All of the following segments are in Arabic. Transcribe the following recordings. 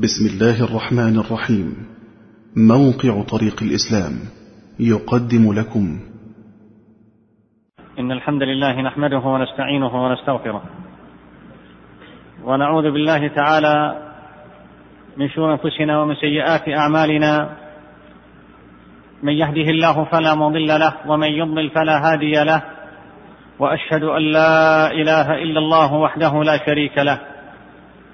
بسم الله الرحمن الرحيم. موقع طريق الإسلام يقدم لكم. إن الحمد لله نحمده ونستعينه ونستغفره. ونعوذ بالله تعالى من شرور أنفسنا ومن سيئات أعمالنا. من يهده الله فلا مضل له ومن يضلل فلا هادي له. وأشهد أن لا إله إلا الله وحده لا شريك له.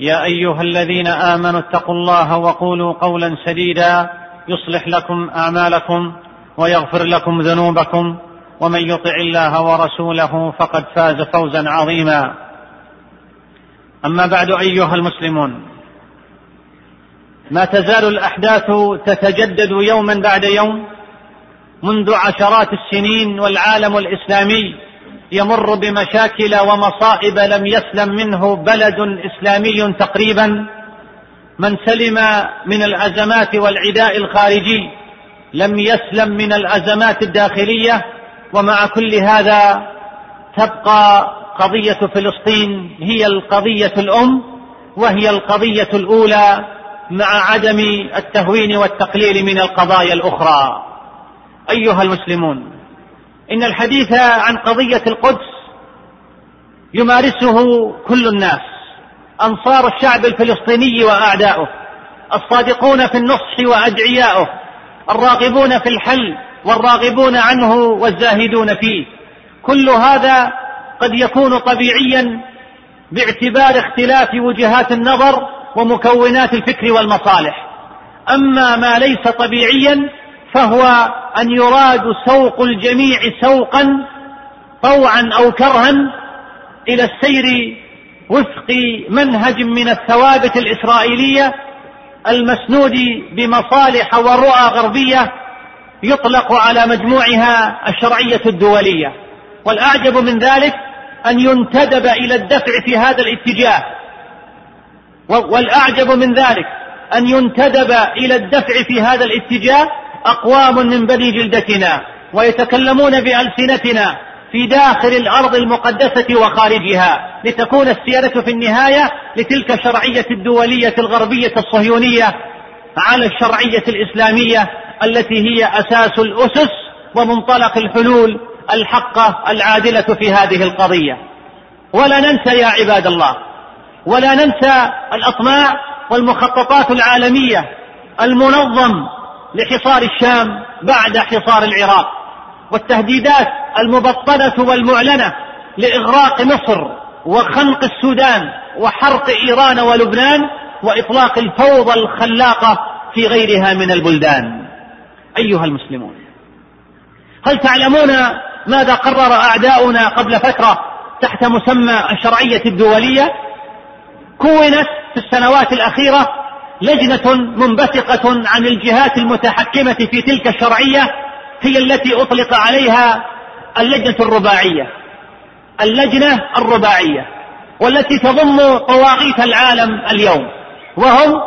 يا أيها الذين آمنوا اتقوا الله وقولوا قولا سديدا يصلح لكم أعمالكم ويغفر لكم ذنوبكم ومن يطع الله ورسوله فقد فاز فوزا عظيما. أما بعد أيها المسلمون ما تزال الأحداث تتجدد يوما بعد يوم منذ عشرات السنين والعالم الإسلامي يمر بمشاكل ومصائب لم يسلم منه بلد إسلامي تقريبا من سلم من الازمات والعداء الخارجي لم يسلم من الازمات الداخلية ومع كل هذا تبقى قضية فلسطين هي القضية الأم وهي القضية الأولى مع عدم التهوين والتقليل من القضايا الأخرى. أيها المسلمون إن الحديث عن قضية القدس يمارسه كل الناس أنصار الشعب الفلسطيني وأعداؤه الصادقون في النصح وأدعياؤه الراغبون في الحل والراغبون عنه والزاهدون فيه. كل هذا قد يكون طبيعيا باعتبار اختلاف وجهات النظر ومكونات الفكر والمصالح. أما ما ليس طبيعيا فهو أن يراد سوق الجميع سوقا طوعا أو كرها إلى السير وفق منهج من الثوابت الإسرائيلية المسنود بمصالح ورؤى غربية يطلق على مجموعها الشرعية الدولية. والأعجب من ذلك أن ينتدب إلى الدفع في هذا الاتجاه. والأعجب من ذلك أن ينتدب إلى الدفع في هذا الاتجاه أقوام من بني جلدتنا ويتكلمون بألسنتنا في داخل الأرض المقدسة وخارجها لتكون السياده في النهاية لتلك الشرعية الدولية الغربية الصهيونية على الشرعية الإسلامية التي هي أساس الأسس ومنطلق الحلول الحقه العادلة في هذه القضية. ولا ننسى يا عباد الله ولا ننسى الأطماع والمخططات العالمية المنظم لحصار الشام بعد حصار العراق والتهديدات المبطنة والمعلنة لإغراق مصر وخنق السودان وحرق إيران ولبنان وإطلاق الفوضى الخلاقة في غيرها من البلدان. أيها المسلمون هل تعلمون ماذا قرر أعداؤنا قبل فترة تحت مسمى الشرعية الدولية؟ كونت في السنوات الأخيرة لجنة منبثقة عن الجهات المتحكمة في تلك الشرعية هي التي أطلق عليها اللجنة الرباعية. اللجنة الرباعية والتي تضم طواغيت العالم اليوم. وهم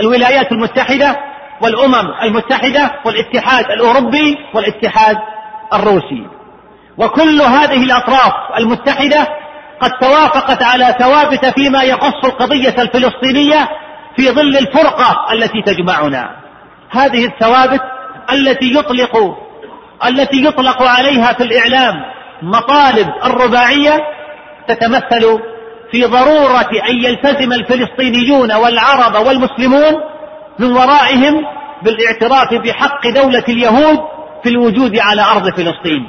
الولايات المتحدة والأمم المتحدة والاتحاد الأوروبي والاتحاد الروسي. وكل هذه الأطراف المتحدة قد توافقت على ثوابت فيما يخص القضية الفلسطينية في ظل الفرقة التي تجمعنا. هذه الثوابت التي يطلق التي يطلق عليها في الإعلام مطالب الرباعية تتمثل في ضرورة أن يلتزم الفلسطينيون والعرب والمسلمون من ورائهم بالاعتراف بحق دولة اليهود في الوجود على أرض فلسطين.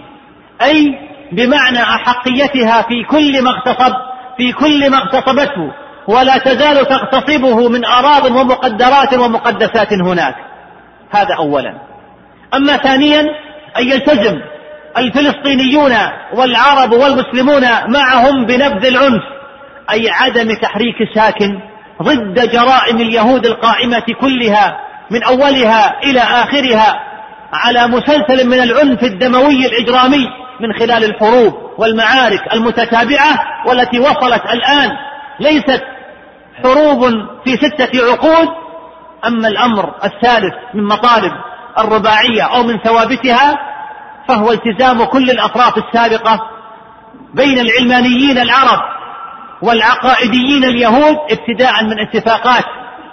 أي بمعنى أحقيتها في كل ما اغتصب في كل ما اغتصبته ولا تزال تغتصبه من أراض ومقدرات ومقدسات هناك. هذا اولا. أما ثانيا أن يلتزم الفلسطينيون والعرب والمسلمون معهم بنبذ العنف أي عدم تحريك ساكن ضد جرائم اليهود القائمة كلها من أولها إلى آخرها على مسلسل من العنف الدموي الإجرامي من خلال الحروب والمعارك المتتابعة والتي وصلت الآن ليست حروب في ستة عقود أما الأمر الثالث من مطالب الرباعية أو من ثوابتها فهو التزام كل الأطراف السابقة بين العلمانيين العرب والعقائديين اليهود ابتداء من اتفاقات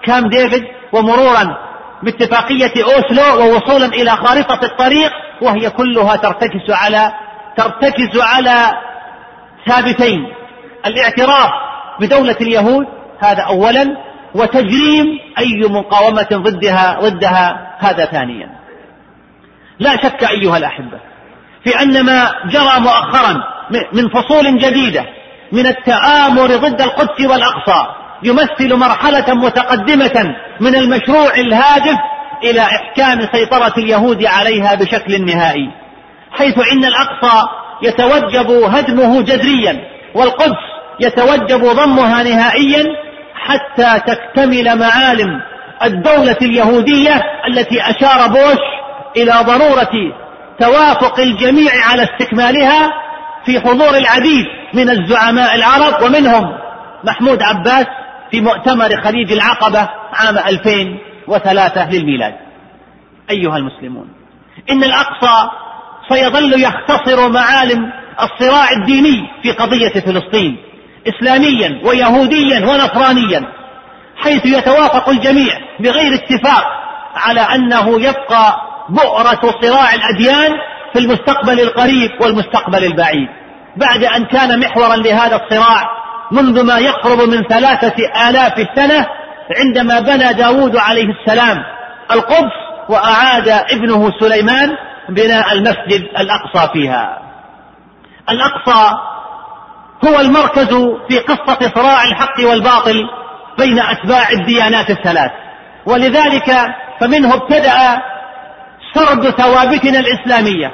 كام ديفيد ومرورا باتفاقية أوسلو ووصولا إلى خارطة الطريق وهي كلها ترتكز على ترتكز على ثابتين. الاعتراف بدولة اليهود هذا أولا وتجريم أي مقاومة ضدها ضدها هذا ثانيا. لا شك أيها الأحبة في أن ما جرى مؤخرا من فصول جديدة من التآمر ضد القدس والأقصى يمثل مرحلة متقدمة من المشروع الهادف إلى إحكام سيطرة اليهود عليها بشكل نهائي حيث إن الأقصى يتوجب هدمه جذريا والقدس يتوجب ضمها نهائيا حتى تكتمل معالم الدولة اليهودية التي أشار بوش إلى ضرورة توافق الجميع على استكمالها في حضور العديد من الزعماء العرب ومنهم محمود عباس في مؤتمر خليج العقبة عام 2003 للميلاد. أيها المسلمون إن الأقصى سيظل يختصر معالم الصراع الديني في قضية فلسطين. إسلاميا ويهوديا ونصرانيا حيث يتوافق الجميع بغير اتفاق على أنه يبقى بؤرة صراع الأديان في المستقبل القريب والمستقبل البعيد. بعد أن كان محورا لهذا الصراع منذ ما يقرب من ثلاثة آلاف سنة عندما بنى داود عليه السلام القدس وأعاد ابنه سليمان بناء المسجد الأقصى فيها. الأقصى هو المركز في قصة صراع الحق والباطل بين أتباع الديانات الثلاث. ولذلك فمنه ابتدأ سرد ثوابتنا الإسلامية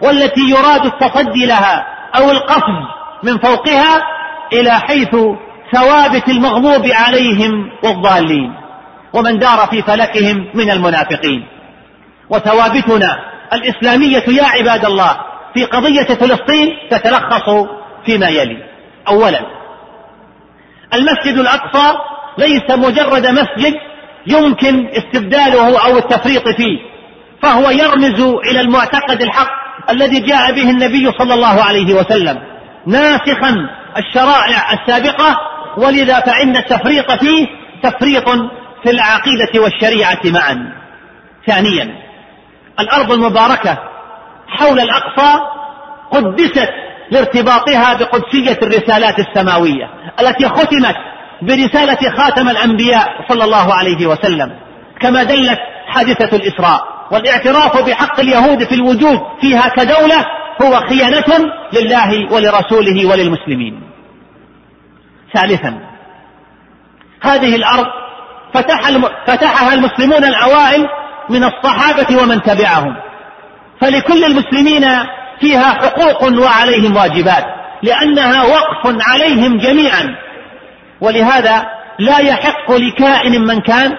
والتي يراد التصدي لها أو القفز من فوقها إلى حيث ثوابت المغضوب عليهم والضالين ومن دار في فلكهم من المنافقين. وثوابتنا الإسلامية يا عباد الله في قضية فلسطين تتلخص فيما يلي. أولا المسجد الأقصى ليس مجرد مسجد يمكن استبداله أو التفريط فيه فهو يرمز إلى المعتقد الحق الذي جاء به النبي صلى الله عليه وسلم. ناسخا الشرائع السابقة ولذا فإن التفريط فيه تفريط في العقيدة والشريعة معا. ثانيا الأرض المباركة حول الأقصى قدست لارتباطها بقدسية الرسالات السماوية التي ختمت برسالة خاتم الأنبياء صلى الله عليه وسلم كما دلت حادثة الإسراء. والاعتراف بحق اليهود في الوجود فيها كدولة هو خيانة لله ولرسوله وللمسلمين. ثالثا هذه الأرض فتح فتحها المسلمون الأوائل من الصحابة ومن تبعهم. فلكل المسلمين فيها حقوق وعليهم واجبات لأنها وقف عليهم جميعا. ولهذا لا يحق لكائن من كان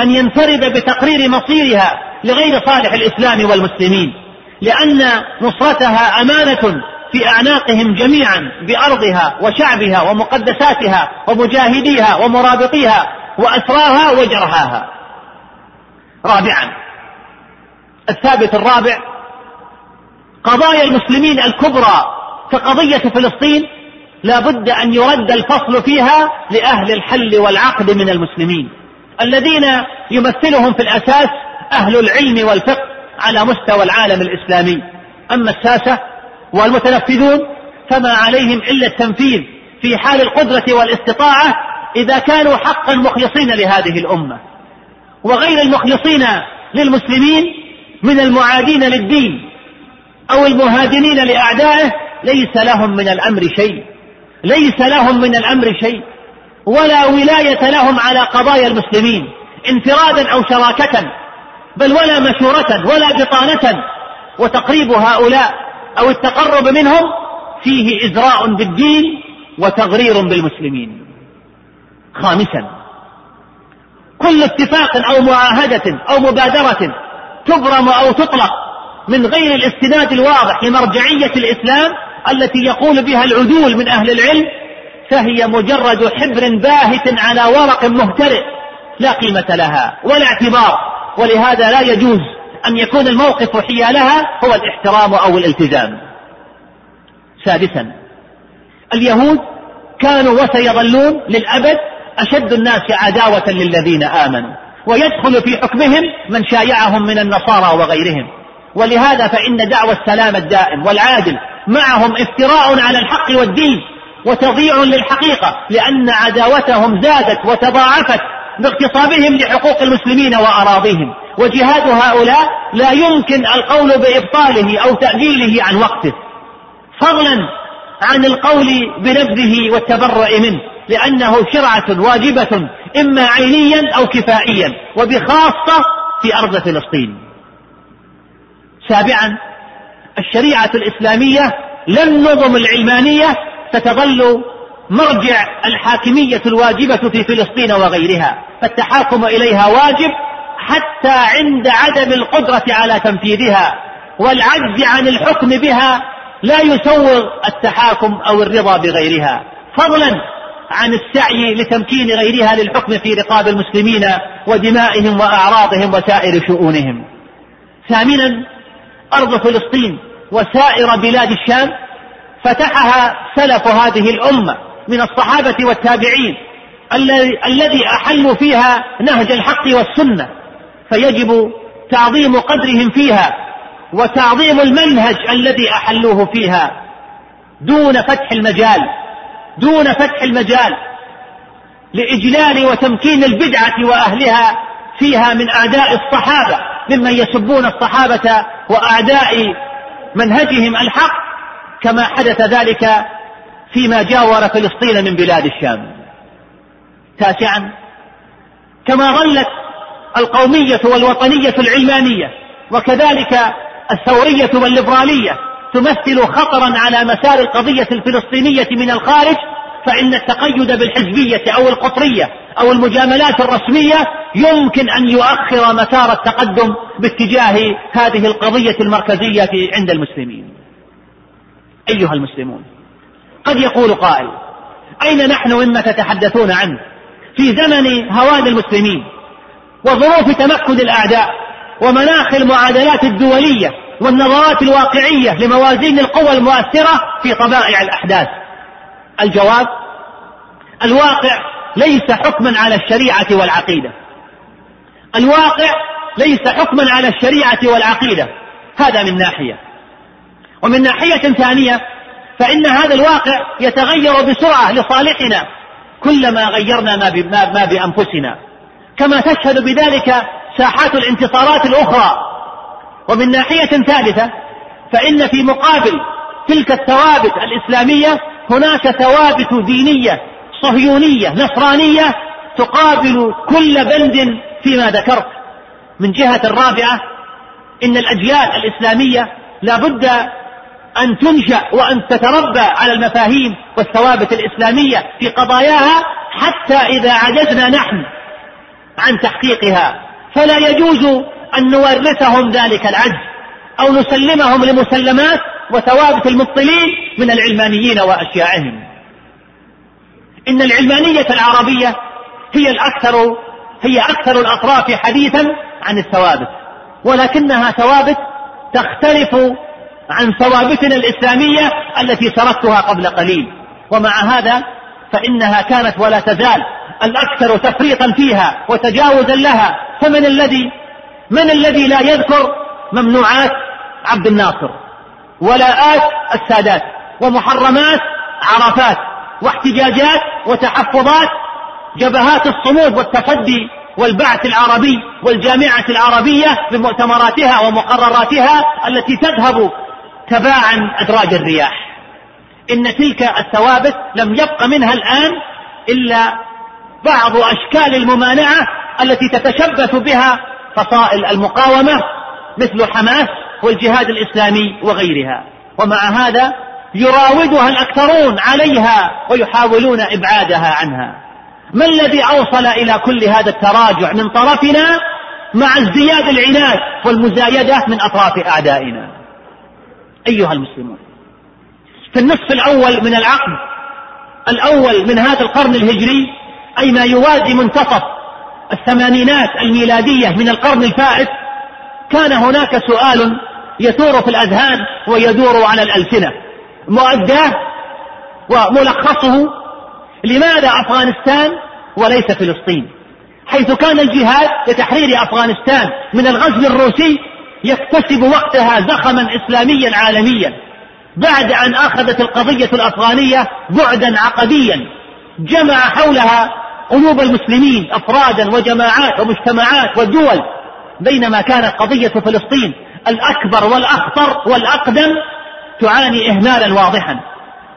أن ينفرد بتقرير مصيرها لغير صالح الإسلام والمسلمين لأن نصرتها أمانة في أعناقهم جميعا بأرضها وشعبها ومقدساتها ومجاهديها ومرابطيها وأسراها وجرهاها رابعا الثابت الرابع قضايا المسلمين الكبرى كقضية فلسطين لا بد أن يرد الفصل فيها لأهل الحل والعقد من المسلمين. الذين يمثلهم في الأساس أهل العلم والفقه على مستوى العالم الإسلامي. أما الساسة والمتنفذون فما عليهم إلا التنفيذ في حال القدرة والاستطاعة إذا كانوا حقا مخلصين لهذه الأمة. وغير المخلصين للمسلمين من المعادين للدين. أو المهادنين لأعدائه ليس لهم من الأمر شيء. ليس لهم من الأمر شيء. ولا ولاية لهم على قضايا المسلمين انفرادا أو شراكة بل ولا مشورة ولا بطانة. وتقريب هؤلاء أو التقرب منهم فيه إزراء بالدين وتغرير بالمسلمين. خامسا كل اتفاق أو معاهدة أو مبادرة تبرم أو تطلق من غير الاستناد الواضح لمرجعية الإسلام التي يقول بها العدول من أهل العلم فهي مجرد حبر باهت على ورق مهترئ لا قيمة لها ولا اعتبار ولهذا لا يجوز أن يكون الموقف حيالها هو الاحترام أو الالتزام. سادسا اليهود كانوا وسيظلون للأبد أشد الناس عداوة للذين آمنوا ويدخل في حكمهم من شايعهم من النصارى وغيرهم. ولهذا فإن دعوى السلام الدائم والعادل معهم افتراء على الحق والدين وتضييع للحقيقة لأن عداوتهم زادت وتضاعفت باغتصابهم لحقوق المسلمين وأراضيهم. وجهاد هؤلاء لا يمكن القول بإبطاله أو تأجيله عن وقته. فضلا عن القول بنبذه والتبرؤ منه لأنه شرعة واجبة إما عينيا أو كفائيا وبخاصة في أرض فلسطين. سابعا الشريعة الإسلامية لا النظم العلمانية ستظل مرجع الحاكمية الواجبة في فلسطين وغيرها فالتحاكم إليها واجب حتى عند عدم القدرة على تنفيذها والعجز عن الحكم بها لا يسوغ التحاكم أو الرضا بغيرها. فضلا عن السعي لتمكين غيرها للحكم في رقاب المسلمين ودمائهم وأعراضهم وسائر شؤونهم. ثامنا أرض فلسطين وسائر بلاد الشام فتحها سلف هذه الأمة من الصحابة والتابعين الذي أحلوا فيها نهج الحق والسنة. فيجب تعظيم قدرهم فيها وتعظيم المنهج الذي أحلوه فيها دون فتح المجال دون فتح المجال لإجلال وتمكين البدعة وأهلها فيها من أعداء الصحابة. ممن يسبون الصحابة وأعداء منهجهم الحق كما حدث ذلك فيما جاور فلسطين من بلاد الشام. تاسعا كما ظلت القومية والوطنية العلمانية وكذلك الثورية والليبرالية تمثل خطرا على مسار القضية الفلسطينية من الخارج فإن التقيد بالحزبية أو القطرية أو المجاملات الرسمية يمكن أن يؤخر مسار التقدم باتجاه هذه القضية المركزية عند المسلمين. أيها المسلمون، قد يقول قائل: أين نحن مما تتحدثون عنه؟ في زمن هوان المسلمين وظروف تمكن الأعداء ومناخ المعادلات الدولية والنظرات الواقعية لموازين القوى المؤثرة في طبائع الأحداث الجواب الواقع ليس حكما على الشريعة والعقيدة. الواقع ليس حكما على الشريعة والعقيدة. هذا من ناحية. ومن ناحية ثانية فإن هذا الواقع يتغير بسرعة لصالحنا كلما غيرنا ما بأنفسنا. كما تشهد بذلك ساحات الانتصارات الأخرى. ومن ناحية ثالثة فإن في مقابل تلك الثوابت الإسلامية هناك ثوابت دينية صهيونية نصرانية تقابل كل بند فيما ذكرت. من جهة الرابعة إن الأجيال الإسلامية لا بد أن تنشأ وأن تتربى على المفاهيم والثوابت الإسلامية في قضاياها حتى إذا عجزنا نحن عن تحقيقها. فلا يجوز أن نورثهم ذلك العجز أو نسلمهم لمسلمات وثوابت المبطلين من العلمانيين وأشياعهم. إن العلمانية العربية هي الأكثر هي أكثر الأطراف حديثا عن الثوابت ولكنها ثوابت تختلف عن ثوابتنا الإسلامية التي سردتها قبل قليل. ومع هذا فإنها كانت ولا تزال الأكثر تفريطا فيها وتجاوزا لها. فمن الذي من الذي لا يذكر ممنوعات عبد الناصر؟ ولاءات السادات ومحرمات عرفات واحتجاجات وتحفظات جبهات الصمود والتصدي والبعث العربي والجامعة العربية بمؤتمراتها ومقرراتها التي تذهب تباعا أدراج الرياح. إن تلك الثوابت لم يبق منها الآن إلا بعض أشكال الممانعة التي تتشبث بها فصائل المقاومة مثل حماس والجهاد الإسلامي وغيرها. ومع هذا يراودها الأكثرون عليها ويحاولون إبعادها عنها. ما الذي أوصل إلى كل هذا التراجع من طرفنا؟ مع ازدياد العناد والمزايدة من أطراف أعدائنا. أيها المسلمون في النصف الأول من العقد الأول من هذا القرن الهجري أي ما يوازي منتصف الثمانينات الميلادية من القرن الفائت كان هناك سؤال يثور في الأذهان ويدور على الألسنة. مؤداه وملخصه لماذا أفغانستان وليس فلسطين؟ حيث كان الجهاد لتحرير أفغانستان من الغزو الروسي يكتسب وقتها زخما إسلاميا عالميا بعد أن أخذت القضية الأفغانية بعدا عقديا جمع حولها قلوب المسلمين أفرادا وجماعات ومجتمعات ودول بينما كانت قضية فلسطين الأكبر والأخطر والأقدم تعاني إهمالا واضحا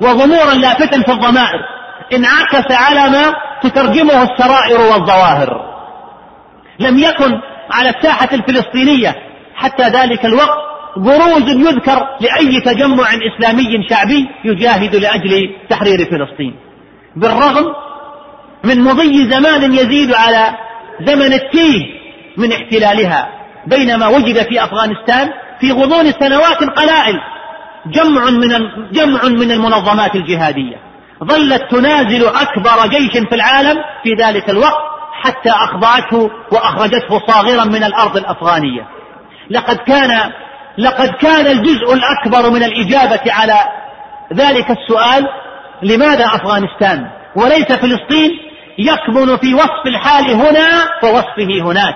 وضمورا لافتا في الضمائر انعكس على ما تترجمه السرائر والظواهر. لم يكن على الساحة الفلسطينية حتى ذلك الوقت بروز يذكر لأي تجمع إسلامي شعبي يجاهد لأجل تحرير فلسطين. بالرغم من مضي زمان يزيد على زمن التيه من احتلالها بينما وجد في أفغانستان في غضون سنوات قلائل جمع من جمع من المنظمات الجهادية. ظلت تنازل أكبر جيش في العالم في ذلك الوقت حتى أخضعته وأخرجته صاغرا من الأرض الأفغانية. لقد كان لقد كان الجزء الأكبر من الإجابة على ذلك السؤال لماذا أفغانستان؟ وليس فلسطين يكمن في وصف الحال هنا ووصفه هناك.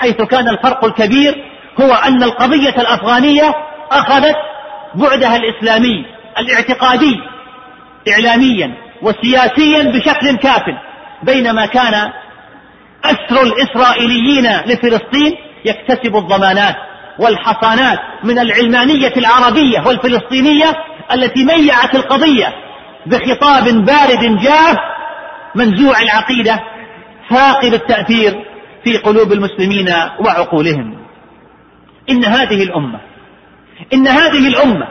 حيث كان الفرق الكبير هو أن القضية الأفغانية أخذت بعدها الإسلامي الاعتقادي إعلاميا وسياسيا بشكل كاف بينما كان أسر الإسرائيليين لفلسطين يكتسب الضمانات والحصانات من العلمانية العربية والفلسطينية التي ميعت القضية بخطاب بارد جاف منزوع العقيدة فاقد التأثير في قلوب المسلمين وعقولهم. إن هذه الأمة إن هذه الأمة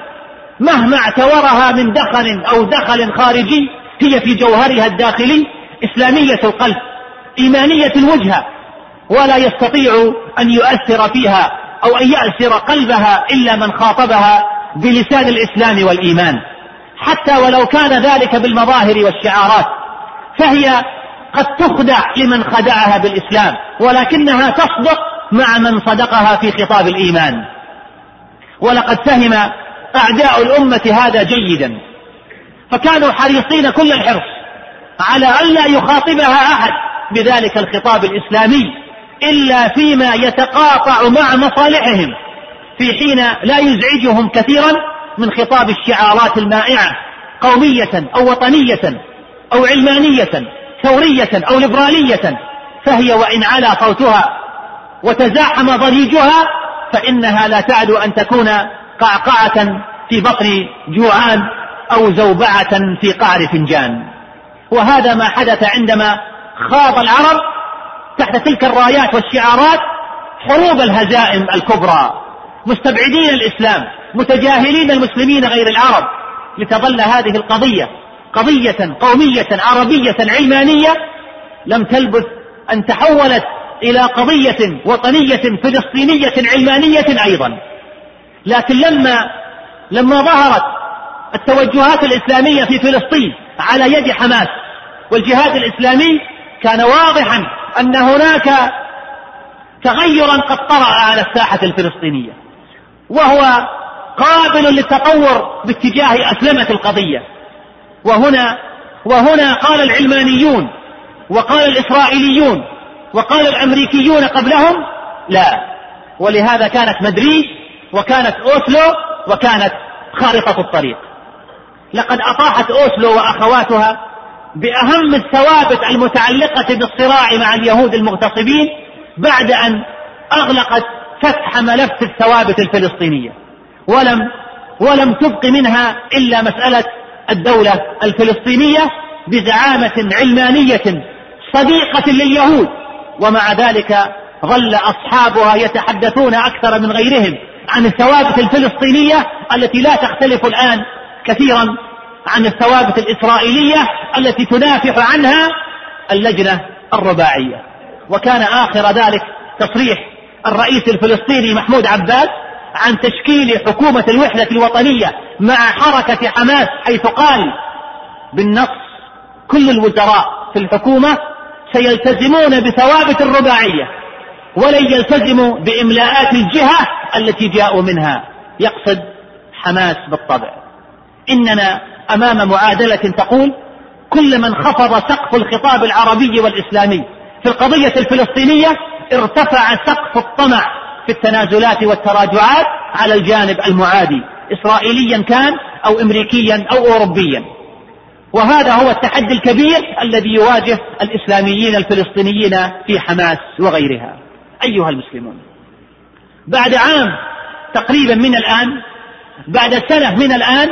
مهما اعتورها من دخل أو دخل خارجي هي في جوهرها الداخلي إسلامية القلب إيمانية الوجهة ولا يستطيع أن يؤثر فيها أو أن يأسر قلبها إلا من خاطبها بلسان الإسلام والإيمان. حتى ولو كان ذلك بالمظاهر والشعارات فهي قد تخدع لمن خدعها بالإسلام ولكنها تصدق مع من صدقها في خطاب الإيمان. ولقد فهم أعداء الأمة هذا جيدا. فكانوا حريصين كل الحرص على ألا يخاطبها أحد بذلك الخطاب الإسلامي إلا فيما يتقاطع مع مصالحهم في حين لا يزعجهم كثيرا من خطاب الشعارات المائعة قومية أو وطنية أو علمانية. ثورية أو ليبرالية فهي وإن علا صوتها وتزاحم ضريجها فإنها لا تعد أن تكون قعقعة في بطن جوعان أو زوبعة في قعر فنجان. وهذا ما حدث عندما خاض العرب تحت تلك الرايات والشعارات حروب الهزائم الكبرى. مستبعدين الإسلام متجاهلين المسلمين غير العرب لتظل هذه القضية. قضية قومية عربية علمانية لم تلبث أن تحولت إلى قضية وطنية فلسطينية علمانية أيضا. لكن لما لما ظهرت التوجهات الإسلامية في فلسطين على يد حماس والجهاد الإسلامي كان واضحا أن هناك تغيرا قد طرأ على الساحة الفلسطينية وهو قابل للتطور باتجاه أسلمة القضية. وهنا وهنا قال العلمانيون وقال الإسرائيليون وقال الأمريكيون قبلهم لا. ولهذا كانت مدريد وكانت أوسلو وكانت خارطة الطريق. لقد أطاحت أوسلو وأخواتها بأهم الثوابت المتعلقة بالصراع مع اليهود المغتصبين بعد أن أغلقت فتح ملف الثوابت الفلسطينية. ولم ولم تبق منها إلا مسألة الدولة الفلسطينية بزعامة علمانية صديقة لليهود ومع ذلك ظل أصحابها يتحدثون أكثر من غيرهم عن الثوابت الفلسطينية التي لا تختلف الآن كثيرا عن الثوابت الإسرائيلية التي تنافح عنها اللجنة الرباعية. وكان آخر ذلك تصريح الرئيس الفلسطيني محمود عباس عن تشكيل حكومة الوحدة الوطنية مع حركة حماس حيث قال بالنص كل الوزراء في الحكومة سيلتزمون بثوابت الرباعية ولن يلتزموا بإملاءات الجهة التي جاءوا منها. يقصد حماس بالطبع. إننا أمام معادلة تقول كل من خفض سقف الخطاب العربي والإسلامي في القضية الفلسطينية ارتفع سقف الطمع في التنازلات والتراجعات على الجانب المعادي إسرائيليا كان أو أمريكيا أو أوروبيا. وهذا هو التحدي الكبير الذي يواجه الإسلاميين الفلسطينيين في حماس وغيرها. أيها المسلمون بعد عام تقريبا من الآن بعد سنة من الآن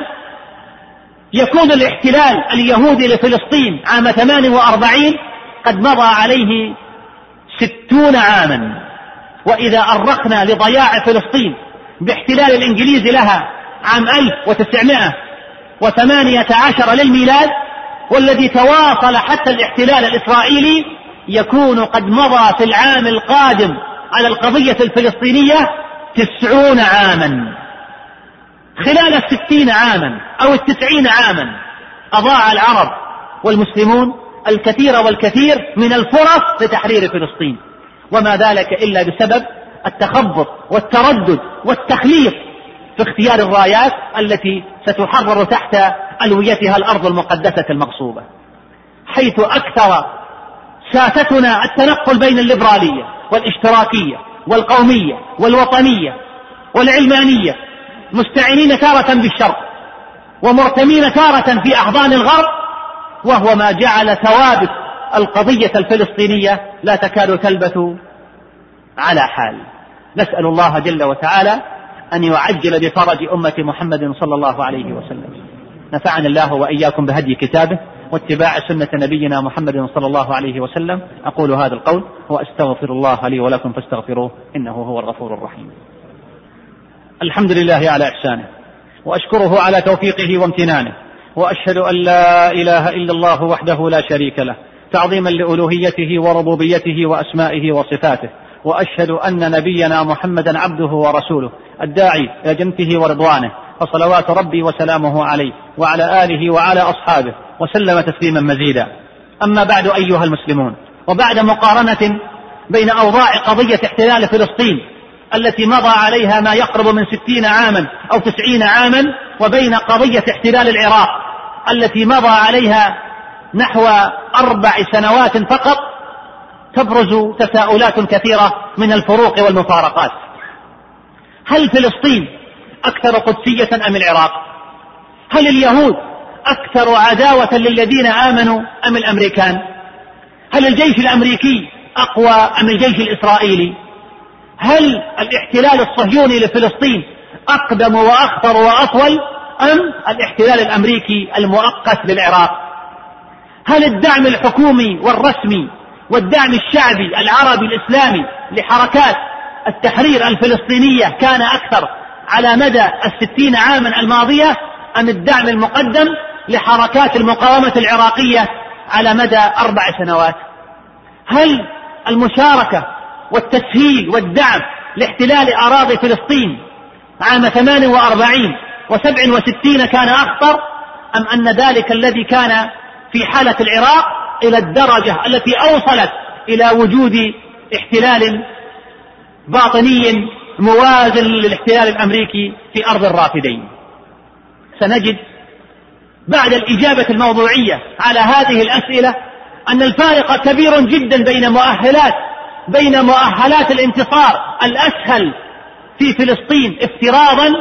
يكون الاحتلال اليهودي لفلسطين عام 48 قد مضى عليه ستون عاما. وإذا أرخنا لضياع فلسطين باحتلال الإنجليز لها عام 1918 للميلاد والذي تواصل حتى الاحتلال الإسرائيلي يكون قد مضى في العام القادم على القضية الفلسطينية تسعون عاما. خلال الستين عاما أو التسعين عاما أضاع العرب والمسلمون الكثير والكثير من الفرص لتحرير فلسطين. وما ذلك إلا بسبب التخبط والتردد والتخليط في اختيار الرايات التي ستحرر تحت ألويتها الأرض المقدسة المغصوبة حيث أكثر ساستنا التنقل بين الليبرالية والإشتراكية والقومية والوطنية والعلمانية مستعينين تارة بالشرق ومرتمين تارة في أحضان الغرب وهو ما جعل ثوابت القضية الفلسطينية لا تكاد تلبث على حال. نسأل الله جل وتعالى أن يعجل بفرج أمة محمد صلى الله عليه وسلم. نفعني الله وإياكم بهدي كتابه واتباع سنة نبينا محمد صلى الله عليه وسلم. أقول هذا القول وأستغفر الله لي ولكم فاستغفروه إنه هو الغفور الرحيم. الحمد لله على إحسانه وأشكره على توفيقه وامتنانه وأشهد أن لا إله إلا الله وحده لا شريك له تعظيما لألوهيته وربوبيته وأسمائه وصفاته وأشهد أن نبينا محمدا عبده ورسوله الداعي إلى جنته ورضوانه فصلوات ربي وسلامه عليه وعلى آله وعلى أصحابه وسلم تسليما مزيدا. أما بعد أيها المسلمون وبعد مقارنة بين أوضاع قضية احتلال فلسطين التي مضى عليها ما يقرب من ستين عاما أو تسعين عاما وبين قضية احتلال العراق التي مضى عليها نحو أربع سنوات فقط تبرز تساؤلات كثيرة من الفروق والمفارقات. هل فلسطين أكثر قدسية أم العراق؟ هل اليهود أكثر عداوة للذين آمنوا أم الأمريكان؟ هل الجيش الأمريكي أقوى أم الجيش الإسرائيلي؟ هل الاحتلال الصهيوني لفلسطين أقدم وأخطر وأطول أم الاحتلال الأمريكي المؤقت للعراق؟ هل الدعم الحكومي والرسمي والدعم الشعبي العربي الإسلامي لحركات التحرير الفلسطينية كان أكثر على مدى الستين عاما الماضية أم الدعم المقدم لحركات المقاومة العراقية على مدى أربع سنوات؟ هل المشاركة والتسهيل والدعم لاحتلال أراضي فلسطين عام 48 وسبع وستين كان أخطر أم أن ذلك الذي كان في حالة العراق إلى الدرجة التي أوصلت إلى وجود احتلال باطني موازن للاحتلال الأمريكي في أرض الرافدين. سنجد بعد الإجابة الموضوعية على هذه الأسئلة أن الفارق كبير جدا بين مؤهلات بين مؤهلات الانتصار الأسهل في فلسطين افتراضا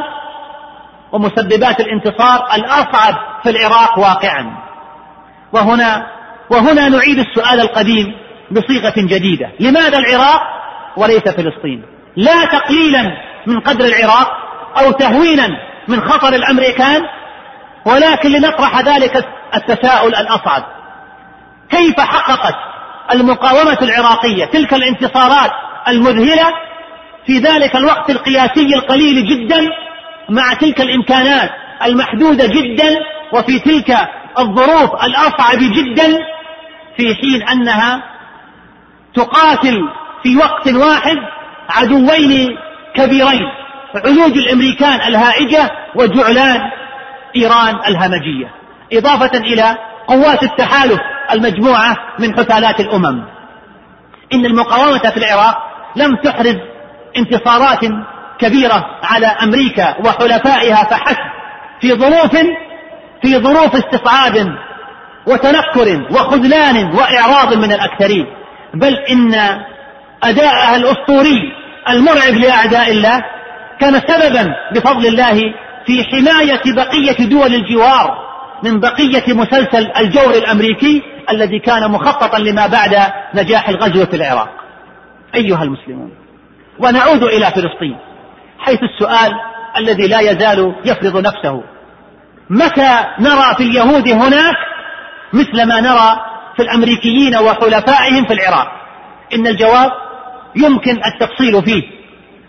ومسببات الانتصار الأصعب في العراق واقعا. وهنا وهنا نعيد السؤال القديم بصيغة جديدة. لماذا العراق وليس فلسطين؟ لا تقليلا من قدر العراق أو تهوينا من خطر الأمريكان ولكن لنطرح ذلك التساؤل الأصعب. كيف حققت المقاومة العراقية تلك الانتصارات المذهلة في ذلك الوقت القياسي القليل جدا مع تلك الإمكانات المحدودة جدا وفي تلك الظروف الأصعب جدا في حين أنها تقاتل في وقت واحد عدوين كبيرين علوج الأمريكان الهائجة وجعلان إيران الهمجية إضافة إلى قوات التحالف المجموعة من حثالات الأمم. إن المقاومة في العراق لم تحرز انتصارات كبيرة على أمريكا وحلفائها فحسب في ظروف في ظروف استصعاب وتنكر وخذلان وإعراض من الأكثرين. بل إن اداءها الأسطوري المرعب لأعداء الله كان سببا بفضل الله في حماية بقية دول الجوار من بقية مسلسل الجور الأمريكي الذي كان مخططا لما بعد نجاح الغزو في العراق. أيها المسلمون ونعود إلى فلسطين حيث السؤال الذي لا يزال يفرض نفسه متى نرى في اليهود هناك مثل ما نرى في الأمريكيين وحلفائهم في العراق؟ إن الجواب يمكن التفصيل فيه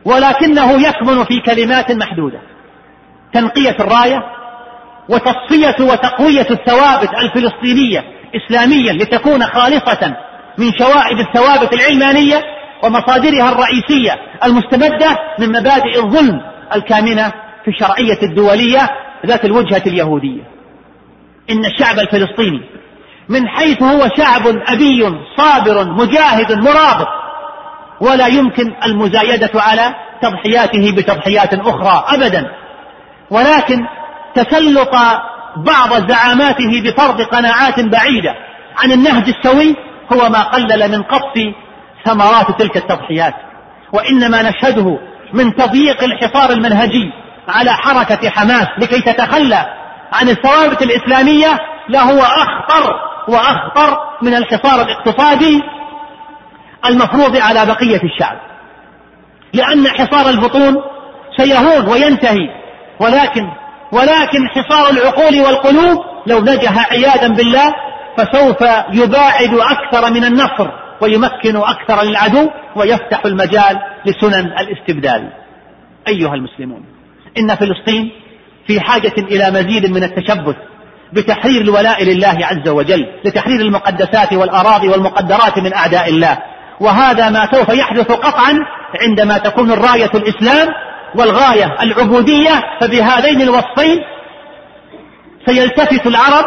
ولكنه يكمن في كلمات محدودة. تنقية الراية وتصفية وتقوية الثوابت الفلسطينية إسلاميا لتكون خالصة من شوائب الثوابت العلمانية ومصادرها الرئيسية المستمدة من مبادئ الظلم الكامنة في الشرعية الدولية ذات الوجهة اليهودية. إن الشعب الفلسطيني من حيث هو شعب أبي صابر مجاهد مرابط ولا يمكن المزايدة على تضحياته بتضحيات أخرى أبدا. ولكن تسلط بعض زعاماته بفرض قناعات بعيدة عن النهج السوي هو ما قلل من قصف ثمرات تلك التضحيات. وإنما نشهده من تضييق الحصار المنهجي على حركة حماس لكي تتخلى عن الثوابت الإسلامية لهو أخطر وأخطر من الحصار الاقتصادي المفروض على بقية الشعب. لأن حصار البطون سيهون وينتهي ولكن ولكن حصار العقول والقلوب لو نجح عياذا بالله فسوف يباعد أكثر من النصر ويمكن أكثر للعدو ويفتح المجال لسنن الاستبدال. أيها المسلمون. إن فلسطين في حاجة إلى مزيد من التشبث بتحرير الولاء لله عز وجل لتحرير المقدسات والأراضي والمقدرات من أعداء الله. وهذا ما سوف يحدث قطعا عندما تكون الراية الإسلام والغاية العبودية فبهذين الوصفين سيلتفت العرب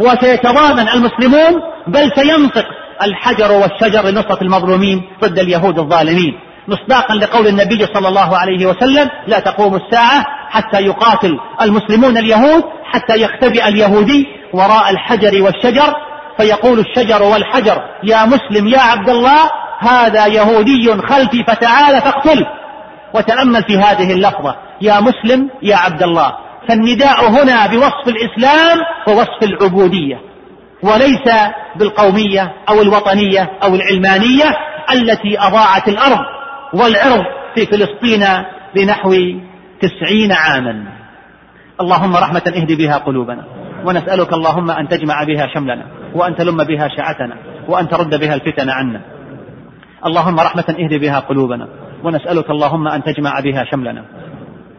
وسيتضامن المسلمون بل سينطق الحجر والشجر لنصرة المظلومين ضد اليهود الظالمين. مصداقا لقول النبي صلى الله عليه وسلم لا تقوم الساعة حتى يقاتل المسلمون اليهود حتى يختبئ اليهودي وراء الحجر والشجر. فيقول الشجر والحجر يا مسلم يا عبد الله هذا يهودي خلفي فتعال فاقتله وتأمل في هذه اللفظة يا مسلم يا عبد الله. فالنداء هنا بوصف الإسلام ووصف العبودية وليس بالقومية أو الوطنية أو العلمانية التي أضاعت الأرض والعرض في فلسطين بنحو تسعين عاما. اللهم رحمة اهد بها قلوبنا ونسألك اللهم أن تجمع بها شملنا وأن تلم بها شعتنا وأن ترد بها الفتن عنا. اللهم رحمة اهد بها قلوبنا ونسألك اللهم أن تجمع بها شملنا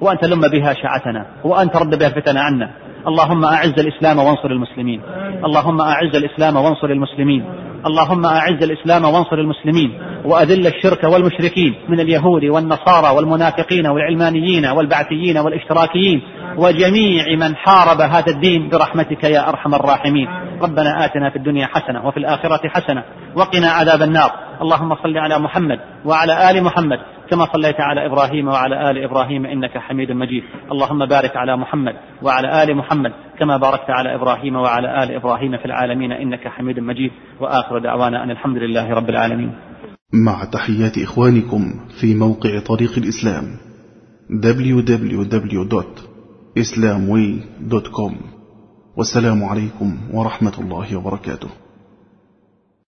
وأن تلم بها شعتنا وأن ترد بها الفتن عنا. اللهم أعز الإسلام وانصر المسلمين. اللهم أعز الإسلام وانصر المسلمين. اللهم أعز الإسلام وانصر المسلمين وأذل الشرك والمشركين من اليهود والنصارى والمنافقين والعلمانيين والبعثيين والاشتراكيين وجميع من حارب هذا الدين برحمتك يا أرحم الراحمين. ربنا آتنا في الدنيا حسنة وفي الآخرة حسنة وقنا عذاب النار. اللهم صل على محمد وعلى آل محمد كما صليت على إبراهيم وعلى آل إبراهيم إنك حميد مجيد، اللهم بارك على محمد وعلى آل محمد كما باركت على إبراهيم وعلى آل إبراهيم في العالمين إنك حميد مجيد، وآخر دعوانا أن الحمد لله رب العالمين. مع تحيات إخوانكم في موقع طريق الإسلام www.islamway.com والسلام عليكم ورحمة الله وبركاته.